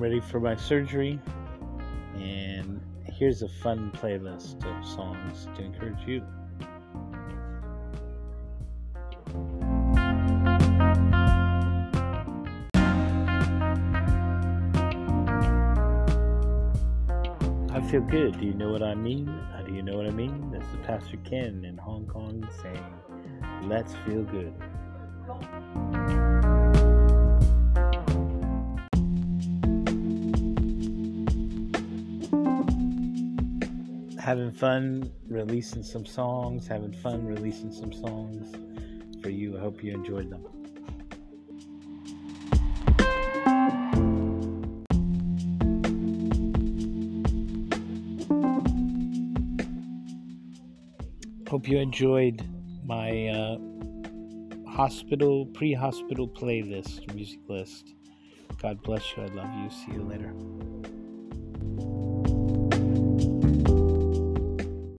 ready for my surgery, and here's a fun playlist of songs to encourage you. I feel good. Do you know what I mean? How do you know what I mean? This is Pastor Ken in Hong Kong saying, Let's feel good. Having fun releasing some songs, having fun releasing some songs for you. I hope you enjoyed them. Hope you enjoyed my uh, hospital, pre hospital playlist, music list. God bless you. I love you. See you later.